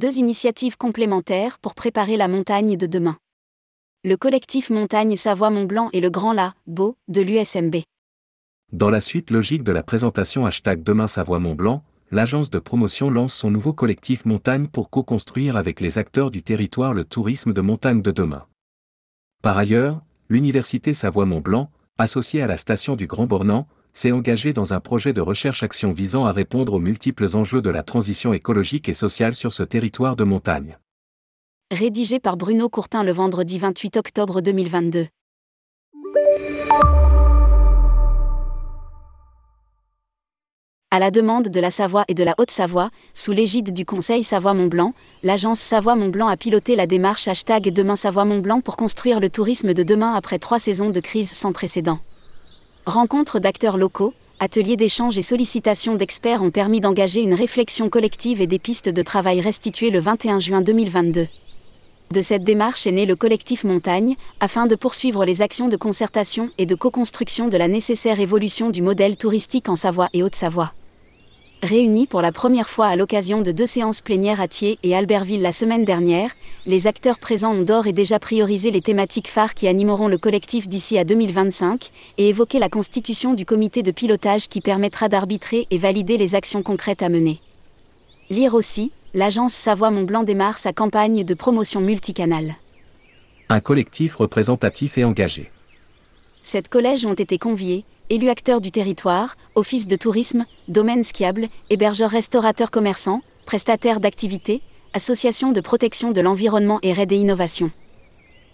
Deux initiatives complémentaires pour préparer la montagne de demain. Le collectif Montagne Savoie-Mont-Blanc et le Grand La, Beau, de l'USMB. Dans la suite logique de la présentation hashtag Demain Savoie-Mont-Blanc, l'agence de promotion lance son nouveau collectif Montagne pour co-construire avec les acteurs du territoire le tourisme de montagne de demain. Par ailleurs, l'Université Savoie-Mont-Blanc, associée à la station du Grand Bornand, s'est engagée dans un projet de recherche-action visant à répondre aux multiples enjeux de la transition écologique et sociale sur ce territoire de montagne. Rédigé par Bruno Courtin le vendredi 28 octobre 2022. À la demande de la Savoie et de la Haute-Savoie, sous l'égide du Conseil Savoie-Mont-Blanc, l'agence Savoie-Mont-Blanc a piloté la démarche hashtag Demain Savoie-Mont-Blanc pour construire le tourisme de demain après trois saisons de crise sans précédent. Rencontres d'acteurs locaux, ateliers d'échange et sollicitations d'experts ont permis d'engager une réflexion collective et des pistes de travail restituées le 21 juin 2022. De cette démarche est né le collectif Montagne, afin de poursuivre les actions de concertation et de co-construction de la nécessaire évolution du modèle touristique en Savoie et Haute-Savoie. Réunis pour la première fois à l'occasion de deux séances plénières à Thiers et Albertville la semaine dernière, les acteurs présents ont d'ores et déjà priorisé les thématiques phares qui animeront le collectif d'ici à 2025 et évoqué la constitution du comité de pilotage qui permettra d'arbitrer et valider les actions concrètes à mener. Lire aussi, l'agence Savoie-Mont-Blanc démarre sa campagne de promotion multicanale. Un collectif représentatif et engagé. Sept collèges ont été conviés, élus acteurs du territoire, office de tourisme, domaines skiables, hébergeurs restaurateurs commerçants, prestataires d'activités, associations de protection de l'environnement et RAID et innovation.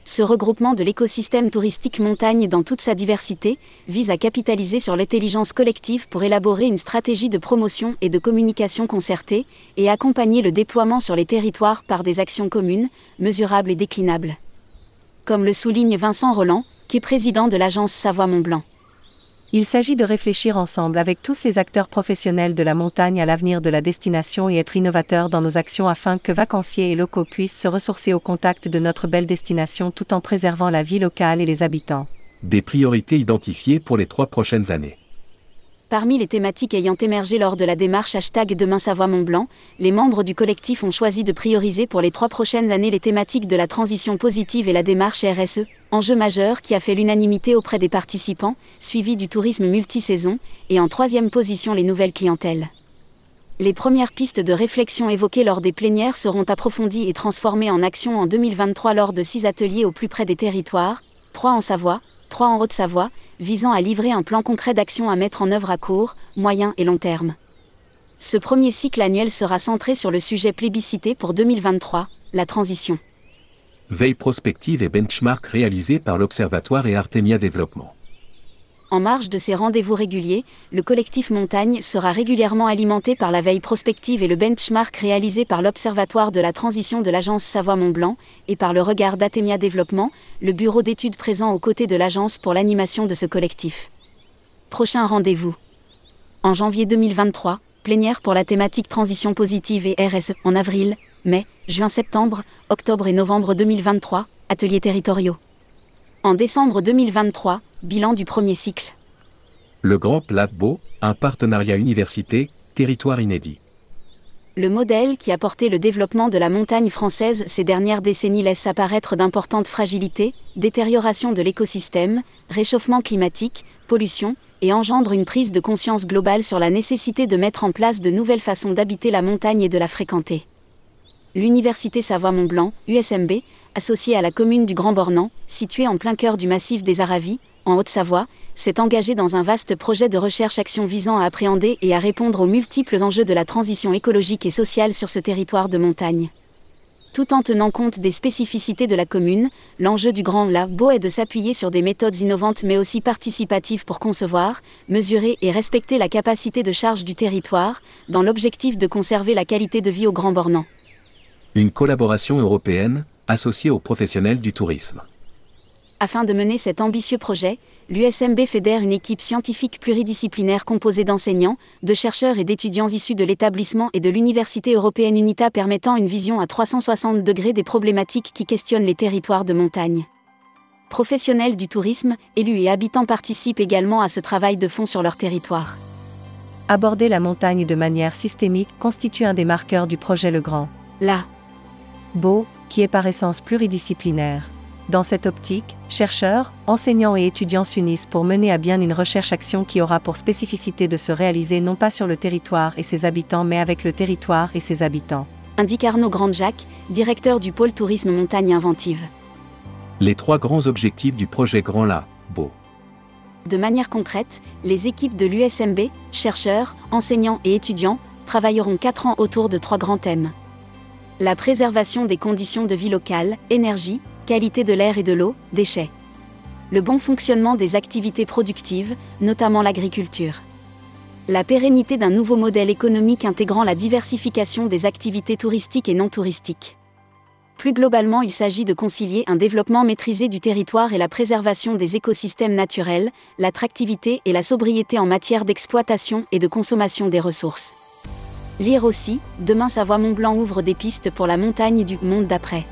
Ce regroupement de l'écosystème touristique montagne dans toute sa diversité vise à capitaliser sur l'intelligence collective pour élaborer une stratégie de promotion et de communication concertée et accompagner le déploiement sur les territoires par des actions communes, mesurables et déclinables. Comme le souligne Vincent Roland, qui est président de l'agence Savoie-Mont-Blanc. Il s'agit de réfléchir ensemble avec tous les acteurs professionnels de la montagne à l'avenir de la destination et être innovateurs dans nos actions afin que vacanciers et locaux puissent se ressourcer au contact de notre belle destination tout en préservant la vie locale et les habitants. Des priorités identifiées pour les trois prochaines années. Parmi les thématiques ayant émergé lors de la démarche hashtag Demain Savoie Mont Blanc, les membres du collectif ont choisi de prioriser pour les trois prochaines années les thématiques de la transition positive et la démarche RSE, enjeu majeur qui a fait l'unanimité auprès des participants, suivi du tourisme multisaison, et en troisième position les nouvelles clientèles. Les premières pistes de réflexion évoquées lors des plénières seront approfondies et transformées en action en 2023 lors de six ateliers au plus près des territoires, trois en Savoie, trois en Haute-Savoie, visant à livrer un plan concret d'action à mettre en œuvre à court, moyen et long terme. Ce premier cycle annuel sera centré sur le sujet plébiscité pour 2023, la transition. Veille prospective et benchmark réalisés par l'Observatoire et Artemia Développement. En marge de ces rendez-vous réguliers, le collectif Montagne sera régulièrement alimenté par la veille prospective et le benchmark réalisé par l'Observatoire de la transition de l'agence Savoie-Mont-Blanc et par le regard d'Atemia Développement, le bureau d'études présent aux côtés de l'agence pour l'animation de ce collectif. Prochain rendez-vous. En janvier 2023, plénière pour la thématique transition positive et RSE en avril, mai, juin, septembre, octobre et novembre 2023, ateliers territoriaux. En décembre 2023, bilan du premier cycle. Le Grand Beau, un partenariat université, territoire inédit. Le modèle qui a porté le développement de la montagne française ces dernières décennies laisse apparaître d'importantes fragilités, détérioration de l'écosystème, réchauffement climatique, pollution, et engendre une prise de conscience globale sur la nécessité de mettre en place de nouvelles façons d'habiter la montagne et de la fréquenter. L'Université Savoie-Mont-Blanc, USMB, associée à la commune du Grand Bornand, située en plein cœur du massif des Aravis, en Haute-Savoie, s'est engagée dans un vaste projet de recherche-action visant à appréhender et à répondre aux multiples enjeux de la transition écologique et sociale sur ce territoire de montagne. Tout en tenant compte des spécificités de la commune, l'enjeu du Grand Labo est de s'appuyer sur des méthodes innovantes mais aussi participatives pour concevoir, mesurer et respecter la capacité de charge du territoire, dans l'objectif de conserver la qualité de vie au Grand Bornand. Une collaboration européenne, associé aux professionnels du tourisme. Afin de mener cet ambitieux projet, l'USMB fédère une équipe scientifique pluridisciplinaire composée d'enseignants, de chercheurs et d'étudiants issus de l'établissement et de l'Université européenne UNITA permettant une vision à 360 degrés des problématiques qui questionnent les territoires de montagne. Professionnels du tourisme, élus et habitants participent également à ce travail de fond sur leur territoire. Aborder la montagne de manière systémique constitue un des marqueurs du projet Le Grand. Là, beau, qui est par essence pluridisciplinaire. Dans cette optique, chercheurs, enseignants et étudiants s'unissent pour mener à bien une recherche-action qui aura pour spécificité de se réaliser non pas sur le territoire et ses habitants mais avec le territoire et ses habitants. Indique Arnaud Grandjac, directeur du pôle tourisme montagne inventive. Les trois grands objectifs du projet Grand La, Beau. De manière concrète, les équipes de l'USMB, chercheurs, enseignants et étudiants, travailleront quatre ans autour de trois grands thèmes. La préservation des conditions de vie locales, énergie, qualité de l'air et de l'eau, déchets. Le bon fonctionnement des activités productives, notamment l'agriculture. La pérennité d'un nouveau modèle économique intégrant la diversification des activités touristiques et non touristiques. Plus globalement, il s'agit de concilier un développement maîtrisé du territoire et la préservation des écosystèmes naturels, l'attractivité et la sobriété en matière d'exploitation et de consommation des ressources. Lire aussi, Demain Savoie Mont Blanc ouvre des pistes pour la montagne du monde d'après.